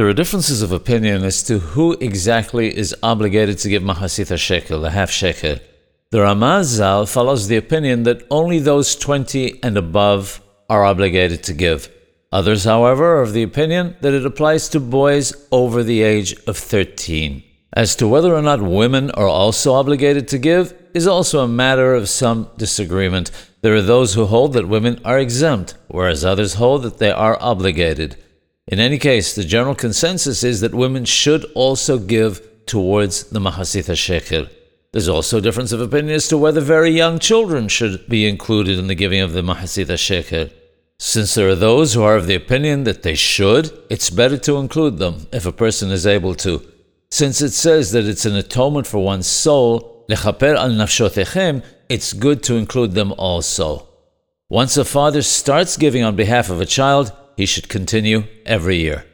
There are differences of opinion as to who exactly is obligated to give Mahasit hashekel, the half shekel. The Ramazal follows the opinion that only those 20 and above are obligated to give. Others, however, are of the opinion that it applies to boys over the age of 13. As to whether or not women are also obligated to give is also a matter of some disagreement. There are those who hold that women are exempt, whereas others hold that they are obligated. In any case, the general consensus is that women should also give towards the Mahasit HaShekel. There's also a difference of opinion as to whether very young children should be included in the giving of the Mahasit HaShekel. Since there are those who are of the opinion that they should, it's better to include them if a person is able to. Since it says that it's an atonement for one's soul, lechaper al nafshotechem, it's good to include them also. Once a father starts giving on behalf of a child, he should continue every year.